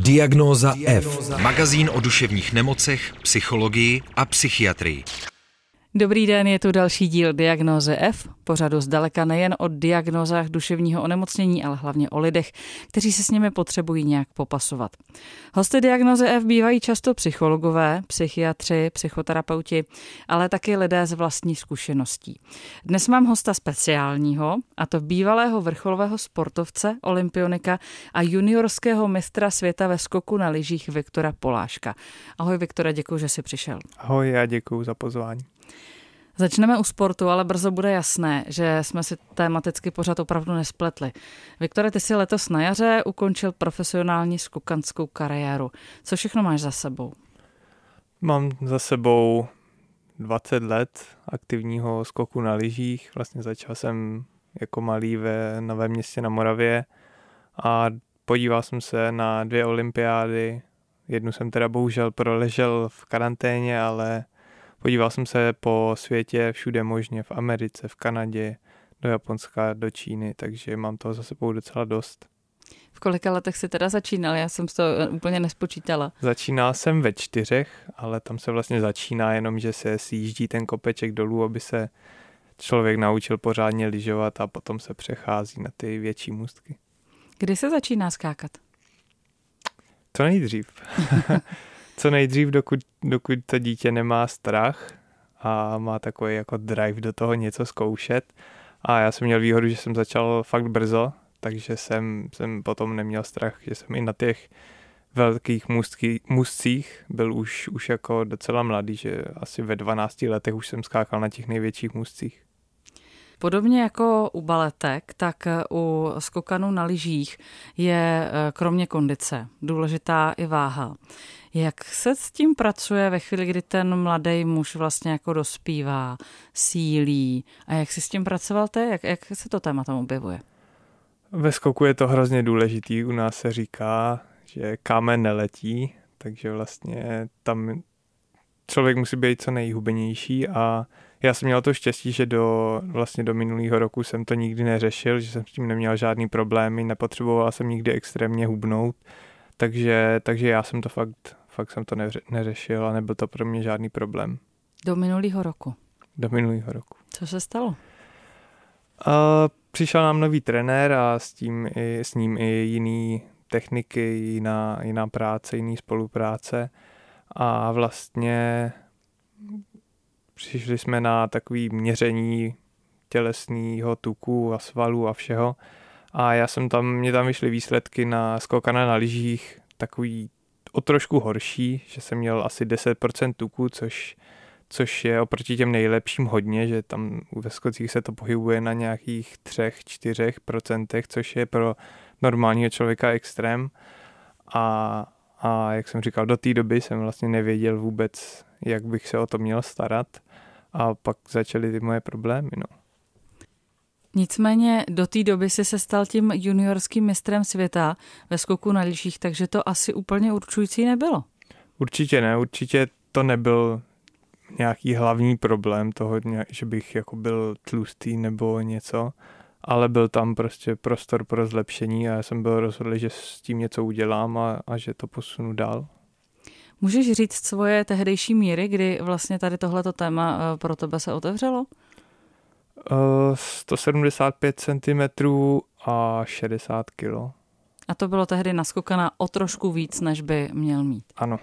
Diagnóza F. Magazín o duševních nemocech, psychologii a psychiatrii. Dobrý den, je tu další díl Diagnoze F, pořadu zdaleka nejen o diagnozách duševního onemocnění, ale hlavně o lidech, kteří se s nimi potřebují nějak popasovat. Hosty Diagnoze F bývají často psychologové, psychiatři, psychoterapeuti, ale taky lidé z vlastní zkušeností. Dnes mám hosta speciálního, a to bývalého vrcholového sportovce, olympionika a juniorského mistra světa ve skoku na lyžích Viktora Poláška. Ahoj Viktora, děkuji, že jsi přišel. Ahoj, já děkuji za pozvání. Začneme u sportu, ale brzo bude jasné, že jsme si tematicky pořád opravdu nespletli. Viktore, ty si letos na jaře ukončil profesionální skokanskou kariéru. Co všechno máš za sebou? Mám za sebou 20 let aktivního skoku na lyžích. Vlastně začal jsem jako malý ve Novém městě na Moravě a podíval jsem se na dvě olympiády. Jednu jsem teda bohužel proležel v karanténě, ale Podíval jsem se po světě všude možně, v Americe, v Kanadě, do Japonska, do Číny, takže mám toho za sebou docela dost. V kolika letech jsi teda začínal? Já jsem to úplně nespočítala. Začínal jsem ve čtyřech, ale tam se vlastně začíná jenom, že se sjíždí ten kopeček dolů, aby se člověk naučil pořádně lyžovat a potom se přechází na ty větší můstky. Kdy se začíná skákat? To nejdřív. co nejdřív, dokud, dokud to dítě nemá strach a má takový jako drive do toho něco zkoušet. A já jsem měl výhodu, že jsem začal fakt brzo, takže jsem, jsem potom neměl strach, že jsem i na těch velkých můstcích byl už, už jako docela mladý, že asi ve 12 letech už jsem skákal na těch největších můstcích. Podobně jako u baletek, tak u skokanů na lyžích je eh, kromě kondice důležitá i váha. Jak se s tím pracuje ve chvíli, kdy ten mladý muž vlastně jako dospívá, sílí a jak si s tím pracoval ty? Jak, jak se to téma tam objevuje? Ve skoku je to hrozně důležitý. U nás se říká, že kámen neletí, takže vlastně tam člověk musí být co nejhubenější a já jsem měl to štěstí, že do, vlastně do minulého roku jsem to nikdy neřešil, že jsem s tím neměl žádný problémy, nepotřeboval jsem nikdy extrémně hubnout, takže, takže já jsem to fakt fakt jsem to neře- neřešil a nebyl to pro mě žádný problém. Do minulého roku? Do minulého roku. Co se stalo? Uh, přišel nám nový trenér a s, tím i, s ním i jiný techniky, jiná, jiná práce, jiný spolupráce a vlastně přišli jsme na takový měření tělesného tuku a svalů a všeho a já jsem tam, mě tam vyšly výsledky na skokana na lyžích, takový o trošku horší, že jsem měl asi 10% tuku, což, což je oproti těm nejlepším hodně, že tam ve skocích se to pohybuje na nějakých 3-4%, což je pro normálního člověka extrém. A, a jak jsem říkal, do té doby jsem vlastně nevěděl vůbec, jak bych se o to měl starat. A pak začaly ty moje problémy. No. Nicméně do té doby si se stal tím juniorským mistrem světa ve skoku na lyžích, takže to asi úplně určující nebylo. Určitě ne, určitě to nebyl nějaký hlavní problém toho, že bych jako byl tlustý nebo něco, ale byl tam prostě prostor pro zlepšení a já jsem byl rozhodl, že s tím něco udělám a, a že to posunu dál. Můžeš říct svoje tehdejší míry, kdy vlastně tady tohleto téma eh, pro tebe se otevřelo? 175 cm a 60 kg. A to bylo tehdy naskokana o trošku víc, než by měl mít. Ano.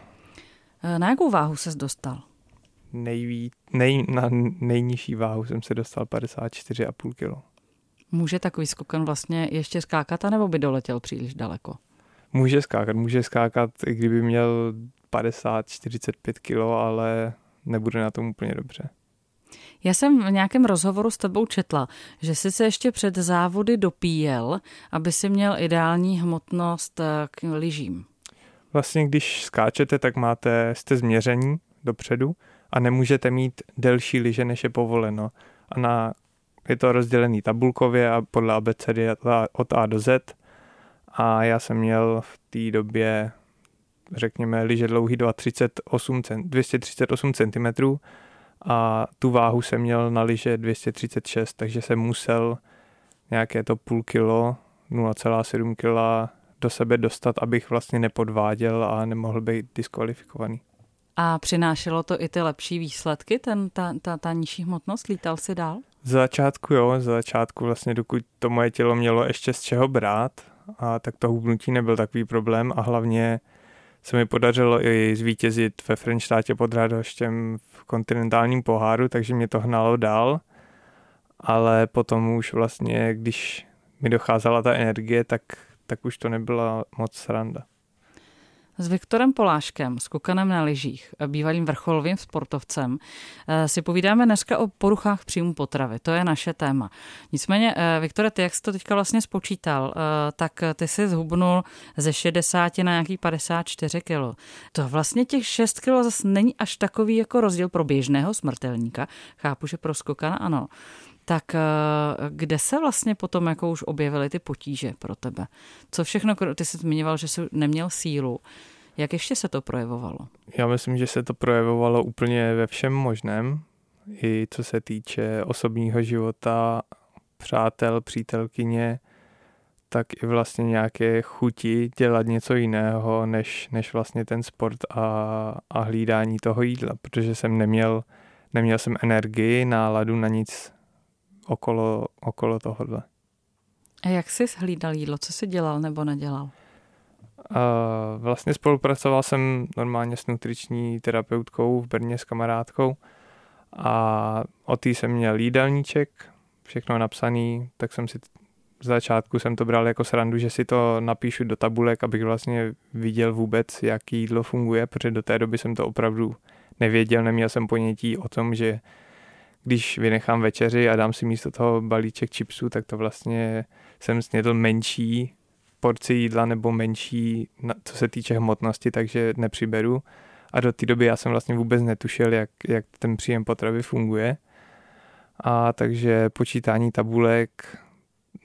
Eh, na jakou váhu ses dostal? Nejví, nej, na nejnižší váhu jsem se dostal 54,5 kg. Může takový skokan vlastně ještě skákat, anebo by doletěl příliš daleko? Může skákat, může skákat, i kdyby měl 50-45 kg, ale nebude na tom úplně dobře. Já jsem v nějakém rozhovoru s tebou četla, že jsi se ještě před závody dopíjel, aby si měl ideální hmotnost eh, k lyžím. Vlastně, když skáčete, tak máte, jste změření dopředu a nemůžete mít delší lyže, než je povoleno. A na, je to rozdělený tabulkově a podle abecedy od A do Z. A já jsem měl v té době, řekněme, lyže dlouhý 238, 238 cm a tu váhu jsem měl na liže 236, takže jsem musel nějaké to půl kilo, 0,7 kg do sebe dostat, abych vlastně nepodváděl a nemohl být diskvalifikovaný. A přinášelo to i ty lepší výsledky, ten, ta, ta, ta nižší hmotnost? Lítal si dál? Z začátku jo, z začátku vlastně, dokud to moje tělo mělo ještě z čeho brát, a tak to hubnutí nebyl takový problém a hlavně se mi podařilo i zvítězit ve Frenštátě pod Radoštěm v kontinentálním poháru, takže mě to hnalo dál. Ale potom už vlastně, když mi docházela ta energie, tak, tak už to nebyla moc sranda. S Viktorem Poláškem, s Kukanem na lyžích, bývalým vrcholovým sportovcem, eh, si povídáme dneska o poruchách příjmu potravy. To je naše téma. Nicméně, eh, Viktore, ty jak jsi to teďka vlastně spočítal, eh, tak ty jsi zhubnul ze 60 na nějaký 54 kilo. To vlastně těch 6 kilo zase není až takový jako rozdíl pro běžného smrtelníka. Chápu, že pro skokana ano tak kde se vlastně potom jako už objevily ty potíže pro tebe? Co všechno, ty jsi zmiňoval, že jsi neměl sílu. Jak ještě se to projevovalo? Já myslím, že se to projevovalo úplně ve všem možném, i co se týče osobního života, přátel, přítelkyně, tak i vlastně nějaké chuti dělat něco jiného, než, než vlastně ten sport a, a hlídání toho jídla, protože jsem neměl, neměl jsem energii, náladu na nic okolo, okolo tohohle. A jak jsi hlídal jídlo? Co jsi dělal nebo nedělal? Vlastně spolupracoval jsem normálně s nutriční terapeutkou v Brně s kamarádkou a o tý jsem měl jídelníček, všechno napsaný, tak jsem si z začátku jsem to bral jako srandu, že si to napíšu do tabulek, abych vlastně viděl vůbec, jak jídlo funguje, protože do té doby jsem to opravdu nevěděl, neměl jsem ponětí o tom, že když vynechám večeři a dám si místo toho balíček chipsů, tak to vlastně jsem snědl menší porci jídla nebo menší, co se týče hmotnosti, takže nepřiberu. A do té doby já jsem vlastně vůbec netušil, jak, jak ten příjem potravy funguje. A takže počítání tabulek,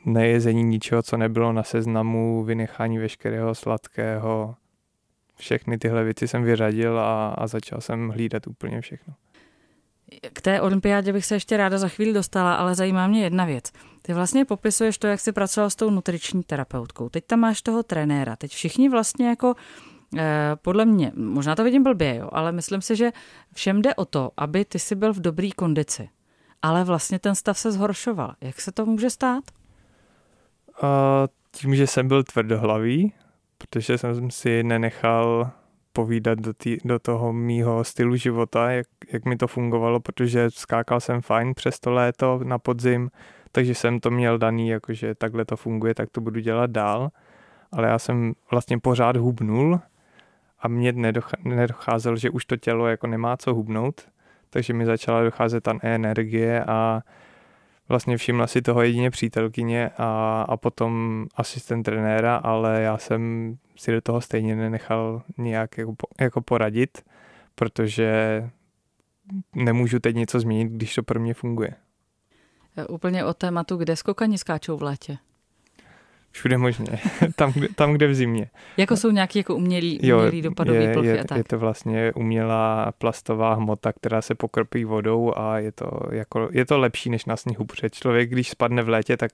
nejezení ničeho, co nebylo na seznamu, vynechání veškerého sladkého, všechny tyhle věci jsem vyřadil a, a začal jsem hlídat úplně všechno. K té olympiádě bych se ještě ráda za chvíli dostala, ale zajímá mě jedna věc. Ty vlastně popisuješ to, jak jsi pracoval s tou nutriční terapeutkou. Teď tam máš toho trenéra. Teď všichni vlastně jako eh, podle mě, možná to vidím blbě, jo, ale myslím si, že všem jde o to, aby ty si byl v dobrý kondici. Ale vlastně ten stav se zhoršoval. Jak se to může stát? Uh, tím, že jsem byl tvrdohlavý, protože jsem si nenechal povídat do, tý, do toho mýho stylu života, jak, jak mi to fungovalo, protože skákal jsem fajn přes to léto na podzim, takže jsem to měl daný, jakože takhle to funguje, tak to budu dělat dál. Ale já jsem vlastně pořád hubnul a mně nedocházelo, že už to tělo jako nemá co hubnout, takže mi začala docházet ta energie a vlastně všimla si toho jedině přítelkyně a, a potom asistent trenéra, ale já jsem si do toho stejně nenechal nějak jako, jako poradit, protože nemůžu teď něco změnit, když to pro mě funguje. Úplně o tématu, kde skokani skáčou v létě? Všude možně, tam, kde, tam, kde v zimě. Jako jsou nějaký jako umělý, umělý dopadový je, plochy je, a tak? Je to vlastně umělá plastová hmota, která se pokropí vodou a je to, jako, je to lepší než na sněhu, protože člověk, když spadne v létě, tak,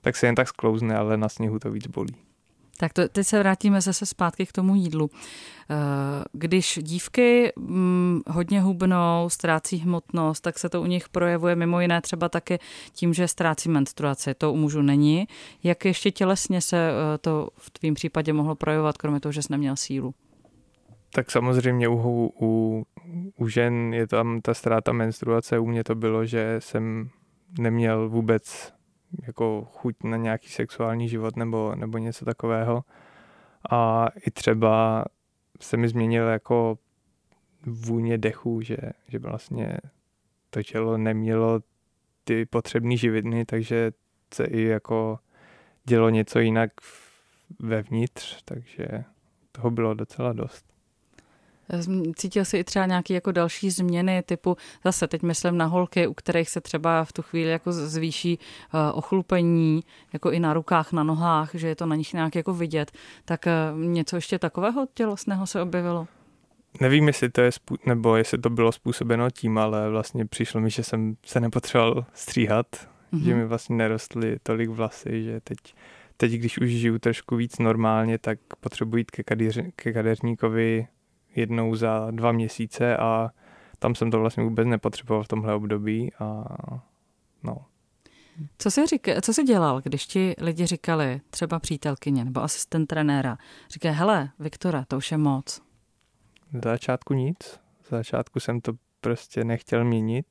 tak se jen tak sklouzne, ale na sněhu to víc bolí. Tak to, teď se vrátíme zase zpátky k tomu jídlu. Eh, když dívky hm, hodně hubnou, ztrácí hmotnost, tak se to u nich projevuje mimo jiné třeba taky tím, že ztrácí menstruaci. To u mužů není. Jak ještě tělesně se eh, to v tvém případě mohlo projevovat, kromě toho, že jsi neměl sílu? Tak samozřejmě u, u, u žen je tam ta ztráta menstruace. U mě to bylo, že jsem neměl vůbec jako chuť na nějaký sexuální život nebo, nebo něco takového. A i třeba se mi změnil jako vůně dechu, že, že vlastně to tělo nemělo ty potřebné živiny, takže se i jako dělo něco jinak vevnitř, takže toho bylo docela dost. Cítil jsi i třeba nějaké jako další změny typu, zase teď myslím na holky, u kterých se třeba v tu chvíli jako zvýší uh, ochlupení, jako i na rukách, na nohách, že je to na nich nějak jako vidět, tak uh, něco ještě takového tělesného se objevilo? Nevím, jestli to je, nebo jestli to bylo způsobeno tím, ale vlastně přišlo mi, že jsem se nepotřeboval stříhat, mm-hmm. že mi vlastně nerostly tolik vlasy, že teď teď, když už žiju trošku víc normálně, tak potřebuji jít ke, kadeř, ke kadeřníkovi jednou za dva měsíce a tam jsem to vlastně vůbec nepotřeboval v tomhle období a no. Co jsi, řík, co jsi dělal, když ti lidi říkali, třeba přítelkyně nebo asistent trenéra, říkají, hele, Viktora, to už je moc. Z začátku nic. Z začátku jsem to prostě nechtěl měnit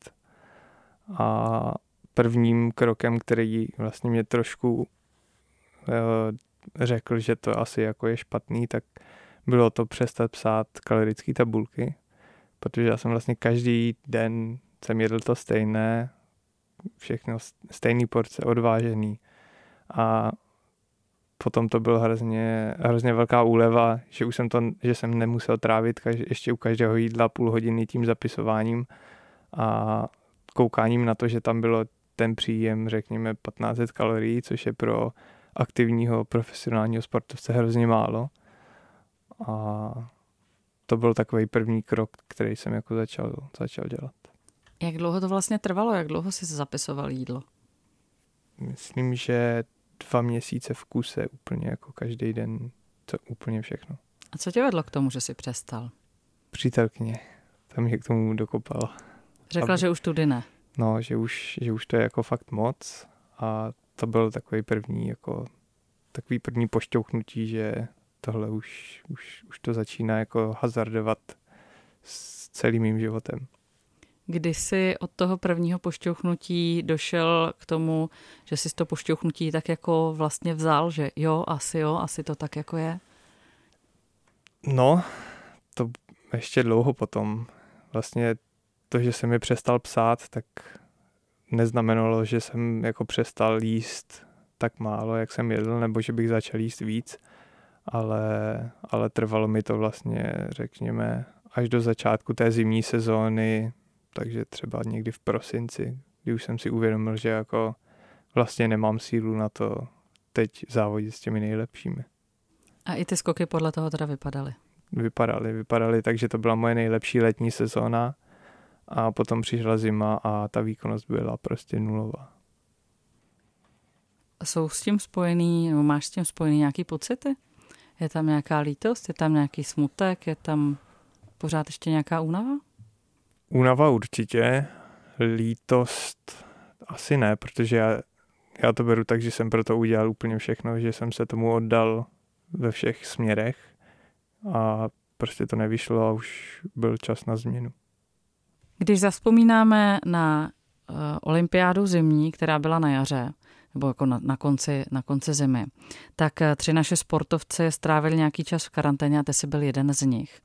a prvním krokem, který vlastně mě trošku eh, řekl, že to asi jako je špatný, tak bylo to přestat psát kalorické tabulky, protože já jsem vlastně každý den jsem jedl to stejné, všechno stejný porce, odvážený. A potom to bylo hrozně, hrozně velká úleva, že už jsem to, že jsem nemusel trávit každý, ještě u každého jídla půl hodiny tím zapisováním a koukáním na to, že tam bylo ten příjem, řekněme, 1500 kalorií, což je pro aktivního profesionálního sportovce hrozně málo. A to byl takový první krok, který jsem jako začal, začal dělat. Jak dlouho to vlastně trvalo? Jak dlouho jsi zapisoval jídlo? Myslím, že dva měsíce v kuse úplně jako každý den, to úplně všechno. A co tě vedlo k tomu, že jsi přestal? Přítelkyně, tam mě k tomu dokopala. Řekla, Aby... že už tudy ne. No, že už, že už to je jako fakt moc a to byl takový první jako takový první pošťouchnutí, že tohle už, už, už to začíná jako hazardovat s celým mým životem. Kdy jsi od toho prvního pošťouchnutí došel k tomu, že jsi to pošťouchnutí tak jako vlastně vzal, že jo, asi jo, asi to tak jako je? No, to ještě dlouho potom. Vlastně to, že jsem mi přestal psát, tak neznamenalo, že jsem jako přestal jíst tak málo, jak jsem jedl, nebo že bych začal jíst víc, ale, ale trvalo mi to vlastně, řekněme, až do začátku té zimní sezóny, takže třeba někdy v prosinci, kdy už jsem si uvědomil, že jako vlastně nemám sílu na to teď závodit s těmi nejlepšími. A i ty skoky podle toho teda vypadaly? Vypadaly, vypadaly, takže to byla moje nejlepší letní sezóna a potom přišla zima a ta výkonnost byla prostě nulová. Jsou s tím spojený, nebo máš s tím spojený nějaký pocity? Je tam nějaká lítost, je tam nějaký smutek, je tam pořád ještě nějaká únava? Únava určitě, lítost asi ne, protože já, já to beru tak, že jsem pro to udělal úplně všechno, že jsem se tomu oddal ve všech směrech a prostě to nevyšlo a už byl čas na změnu. Když zaspomínáme na uh, olympiádu zimní, která byla na jaře, nebo jako na, na, konci, na konci zimy, tak uh, tři naše sportovci strávili nějaký čas v karanténě a ty jsi byl jeden z nich.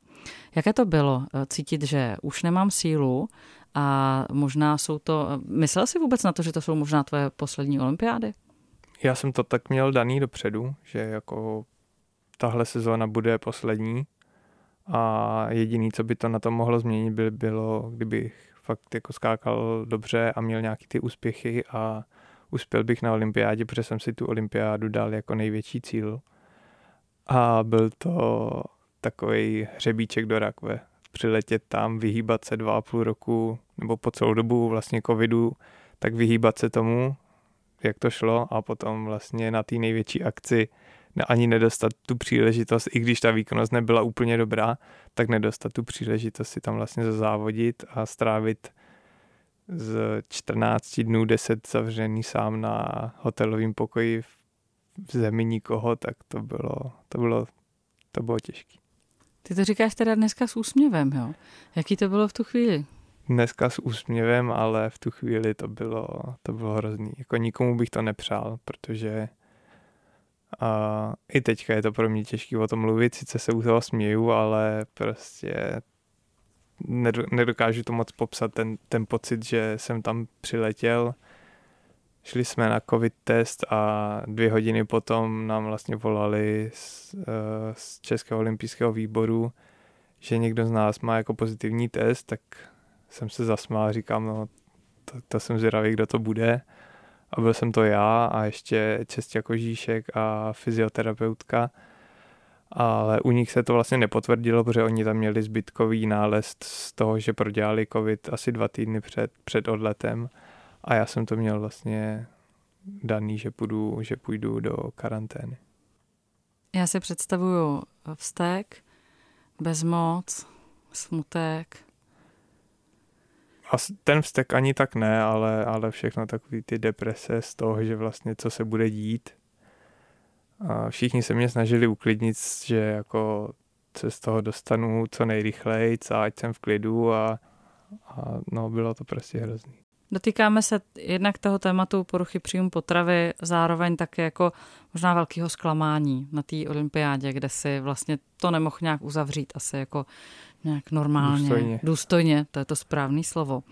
Jaké to bylo uh, cítit, že už nemám sílu a možná jsou to... Myslel jsi vůbec na to, že to jsou možná tvoje poslední olympiády? Já jsem to tak měl daný dopředu, že jako tahle sezóna bude poslední a jediný, co by to na to mohlo změnit, by bylo, kdybych fakt jako skákal dobře a měl nějaký ty úspěchy a uspěl bych na olympiádě, protože jsem si tu olympiádu dal jako největší cíl. A byl to takový hřebíček do rakve. Přiletět tam, vyhýbat se dva a půl roku, nebo po celou dobu vlastně covidu, tak vyhýbat se tomu, jak to šlo a potom vlastně na té největší akci ani nedostat tu příležitost, i když ta výkonnost nebyla úplně dobrá, tak nedostat tu příležitost si tam vlastně zazávodit a strávit z 14 dnů 10 zavřený sám na hotelovém pokoji v zemi nikoho, tak to bylo, to bylo, to bylo těžké. Ty to říkáš teda dneska s úsměvem, jo? Jaký to bylo v tu chvíli? Dneska s úsměvem, ale v tu chvíli to bylo, to bylo hrozný. Jako nikomu bych to nepřál, protože a i teďka je to pro mě těžké o tom mluvit, sice se u toho směju, ale prostě nedokážu to moc popsat, ten, ten pocit, že jsem tam přiletěl, šli jsme na covid test a dvě hodiny potom nám vlastně volali z, eh, z Českého olympijského výboru, že někdo z nás má jako pozitivní test, tak jsem se zasmál, říkám, no to, to jsem zvědavý, kdo to bude a byl jsem to já a ještě Čestě Kožíšek a fyzioterapeutka. Ale u nich se to vlastně nepotvrdilo, protože oni tam měli zbytkový nález z toho, že prodělali covid asi dva týdny před, před odletem a já jsem to měl vlastně daný, že půjdu, že půjdu do karantény. Já si představuju vztek, bezmoc, smutek. A ten vztek ani tak ne, ale, ale všechno takový ty deprese z toho, že vlastně co se bude dít. A všichni se mě snažili uklidnit, že jako se z toho dostanu co nejrychleji, a ať jsem v klidu a, a no bylo to prostě hrozný. Dotýkáme se jednak toho tématu poruchy příjmu potravy, zároveň také jako možná velkého zklamání na té olympiádě, kde si vlastně to nemohl nějak uzavřít asi jako nějak normálně, důstojně. důstojně to je to správné slovo.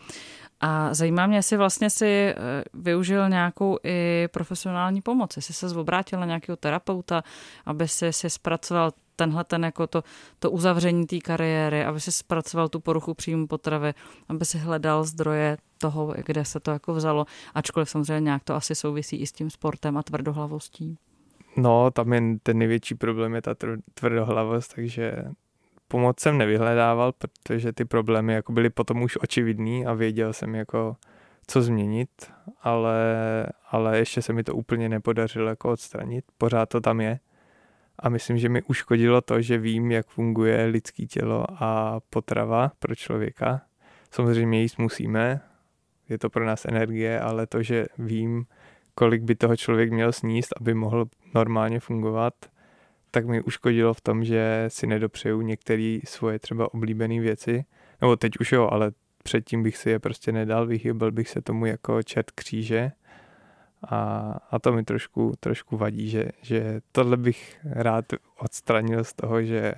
A zajímá mě, jestli vlastně si eh, využil nějakou i profesionální pomoc, jestli se obrátil na nějakého terapeuta, aby si, si zpracoval tenhle ten jako to, to uzavření té kariéry, aby si zpracoval tu poruchu příjmu potravy, aby si hledal zdroje toho, kde se to jako vzalo, ačkoliv samozřejmě nějak to asi souvisí i s tím sportem a tvrdohlavostí. No, tam je ten největší problém je ta tvrdohlavost, takže pomoc jsem nevyhledával, protože ty problémy jako byly potom už očividný a věděl jsem jako co změnit, ale, ale ještě se mi to úplně nepodařilo jako odstranit. Pořád to tam je. A myslím, že mi uškodilo to, že vím, jak funguje lidský tělo a potrava pro člověka. Samozřejmě jíst musíme, je to pro nás energie, ale to, že vím, kolik by toho člověk měl sníst, aby mohl normálně fungovat, tak mi uškodilo v tom, že si nedopřeju některé svoje třeba oblíbené věci. Nebo teď už jo, ale předtím bych si je prostě nedal, vyhýbil bych se tomu jako čert kříže. A, a to mi trošku, trošku vadí, že, že tohle bych rád odstranil z toho, že,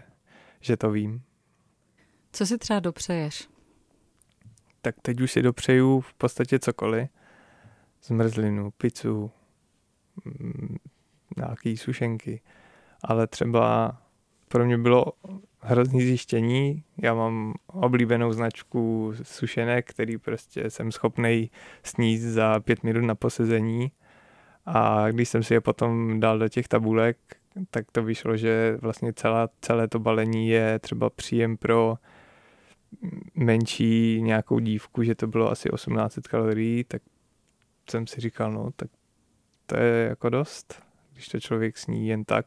že to vím. Co si třeba dopřeješ? Tak teď už si dopřeju v podstatě cokoliv. Zmrzlinu, pizzu, mm, nějaký sušenky. Ale třeba pro mě bylo hrozný zjištění. Já mám oblíbenou značku sušenek, který prostě jsem schopný sníst za pět minut na posezení. A když jsem si je potom dal do těch tabulek, tak to vyšlo, že vlastně celá, celé to balení je třeba příjem pro menší nějakou dívku, že to bylo asi 1800 kalorií, tak jsem si říkal, no tak to je jako dost, když to člověk sní jen tak.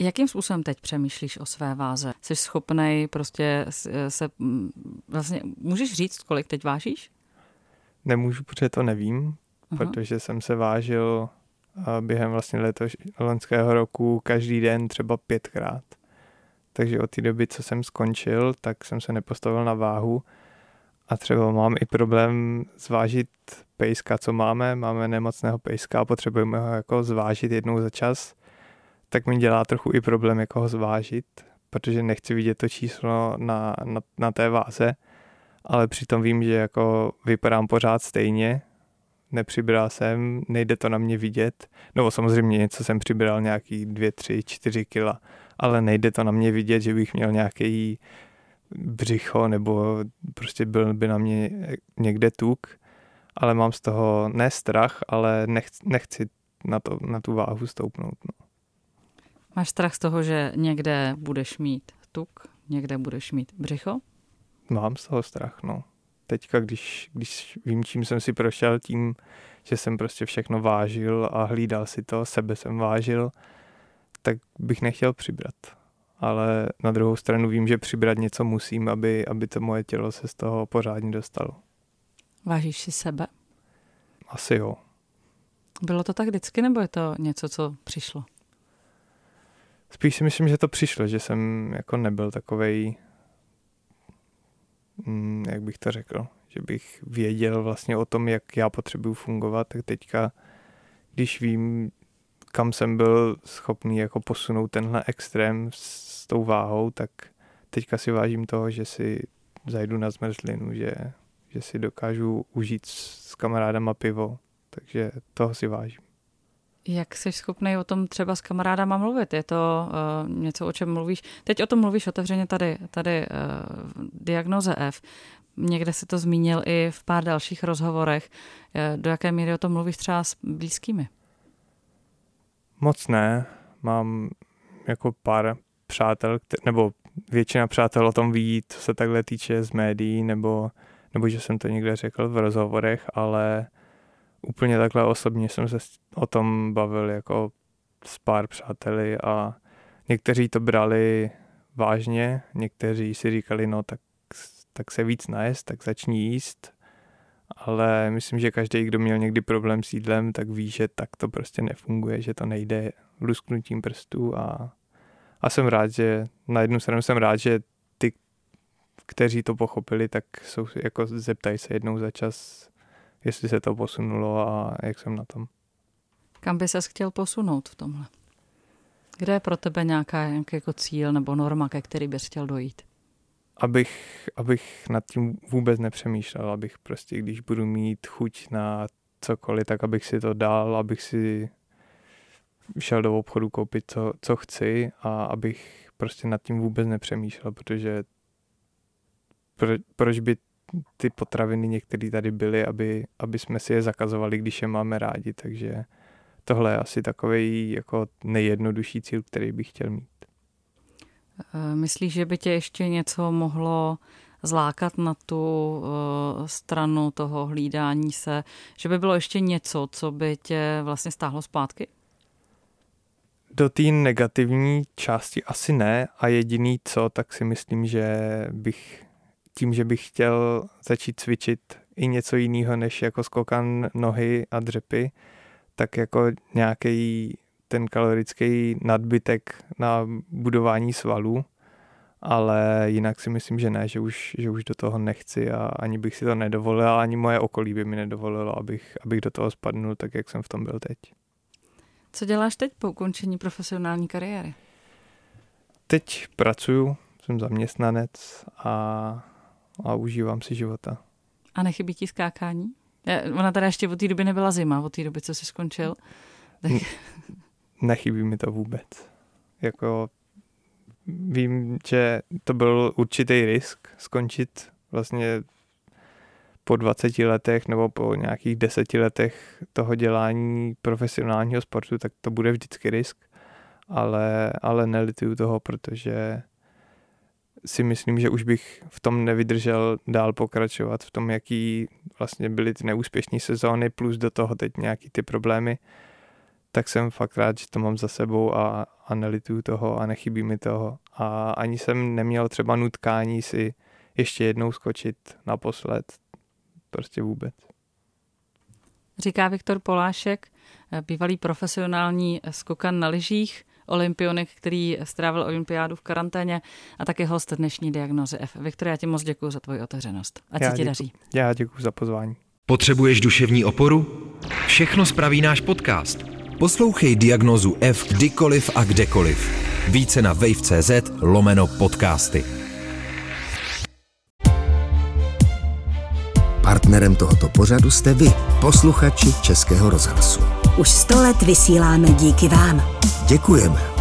Jakým způsobem teď přemýšlíš o své váze? Jsi schopný prostě se, vlastně, můžeš říct, kolik teď vážíš? Nemůžu, protože to nevím, Aha. protože jsem se vážil během vlastně letoš, loňského roku každý den třeba pětkrát. Takže od té doby, co jsem skončil, tak jsem se nepostavil na váhu a třeba mám i problém zvážit pejska, co máme. Máme nemocného pejska a potřebujeme ho jako zvážit jednou za čas tak mi dělá trochu i problém, jako ho zvážit, protože nechci vidět to číslo na, na, na té váze, ale přitom vím, že jako vypadám pořád stejně, nepřibral jsem, nejde to na mě vidět, no samozřejmě něco jsem přibral nějaký 2, 3, 4 kila, ale nejde to na mě vidět, že bych měl nějaký břicho nebo prostě byl by na mě někde tuk, ale mám z toho ne strach, ale nechci, nechci na, to, na tu váhu stoupnout. No. Máš strach z toho, že někde budeš mít tuk, někde budeš mít břicho? Mám z toho strach, no. Teďka, když, když vím, čím jsem si prošel, tím, že jsem prostě všechno vážil a hlídal si to, sebe jsem vážil, tak bych nechtěl přibrat. Ale na druhou stranu vím, že přibrat něco musím, aby, aby to moje tělo se z toho pořádně dostalo. Vážíš si sebe? Asi jo. Bylo to tak vždycky, nebo je to něco, co přišlo? Spíš si myslím, že to přišlo, že jsem jako nebyl takovej, mm, jak bych to řekl, že bych věděl vlastně o tom, jak já potřebuju fungovat, tak teďka, když vím, kam jsem byl schopný jako posunout tenhle extrém s tou váhou, tak teďka si vážím toho, že si zajdu na zmrzlinu, že, že si dokážu užít s kamarádama pivo, takže toho si vážím. Jak jsi schopný o tom třeba s kamarádama mluvit? Je to uh, něco, o čem mluvíš? Teď o tom mluvíš otevřeně tady, tady uh, v diagnoze F. Někde si to zmínil i v pár dalších rozhovorech. Uh, do jaké míry o tom mluvíš třeba s blízkými? Moc ne. Mám jako pár přátel, nebo většina přátel o tom ví, co se takhle týče z médií, nebo, nebo že jsem to někde řekl v rozhovorech, ale úplně takhle osobně jsem se o tom bavil jako s pár přáteli a někteří to brali vážně, někteří si říkali, no tak, tak se víc najest, tak začni jíst, ale myslím, že každý, kdo měl někdy problém s jídlem, tak ví, že tak to prostě nefunguje, že to nejde lusknutím prstů a, a jsem rád, že na jednu stranu jsem rád, že ty, kteří to pochopili, tak jsou jako zeptají se jednou za čas, jestli se to posunulo a jak jsem na tom. Kam by ses chtěl posunout v tomhle? Kde je pro tebe nějaká, nějaký jako cíl nebo norma, ke který bys chtěl dojít? Abych, abych nad tím vůbec nepřemýšlel, abych prostě, když budu mít chuť na cokoliv, tak abych si to dal, abych si šel do obchodu koupit, co, co chci a abych prostě nad tím vůbec nepřemýšlel, protože pro, proč by ty potraviny některé tady byly, aby, aby jsme si je zakazovali, když je máme rádi, takže tohle je asi takový jako nejjednodušší cíl, který bych chtěl mít. Eh, myslíš, že by tě ještě něco mohlo zlákat na tu eh, stranu toho hlídání se, že by bylo ještě něco, co by tě vlastně stáhlo zpátky? Do té negativní části asi ne a jediný co, tak si myslím, že bych tím, že bych chtěl začít cvičit i něco jiného než jako skokan nohy a dřepy, tak jako nějaký ten kalorický nadbytek na budování svalů, ale jinak si myslím, že ne, že už, že už do toho nechci a ani bych si to nedovolil, ani moje okolí by mi nedovolilo, abych, abych do toho spadnul tak, jak jsem v tom byl teď. Co děláš teď po ukončení profesionální kariéry? Teď pracuju, jsem zaměstnanec a, a užívám si života. A nechybí ti skákání? Ona teda ještě od té doby nebyla zima, od té doby, co jsi skončil. Tak... Nechybí mi to vůbec. Jako vím, že to byl určitý risk skončit vlastně po 20 letech nebo po nějakých 10 letech toho dělání profesionálního sportu, tak to bude vždycky risk, ale, ale nelituju toho, protože si myslím, že už bych v tom nevydržel dál pokračovat, v tom, jaký vlastně byly ty neúspěšné sezóny, plus do toho teď nějaký ty problémy, tak jsem fakt rád, že to mám za sebou a, a nelituju toho a nechybí mi toho. A ani jsem neměl třeba nutkání si ještě jednou skočit naposled, prostě vůbec. Říká Viktor Polášek, bývalý profesionální skokan na lyžích, olympionik, který strávil olympiádu v karanténě a také host dnešní diagnozy F. Viktor, já ti moc děkuji za tvoji otevřenost. Ať já se ti děku, daří. Já děkuji za pozvání. Potřebuješ duševní oporu? Všechno spraví náš podcast. Poslouchej diagnozu F kdykoliv a kdekoliv. Více na wave.cz lomeno podcasty. Partnerem tohoto pořadu jste vy, posluchači Českého rozhlasu. Už sto let vysíláme díky vám. Děkujeme.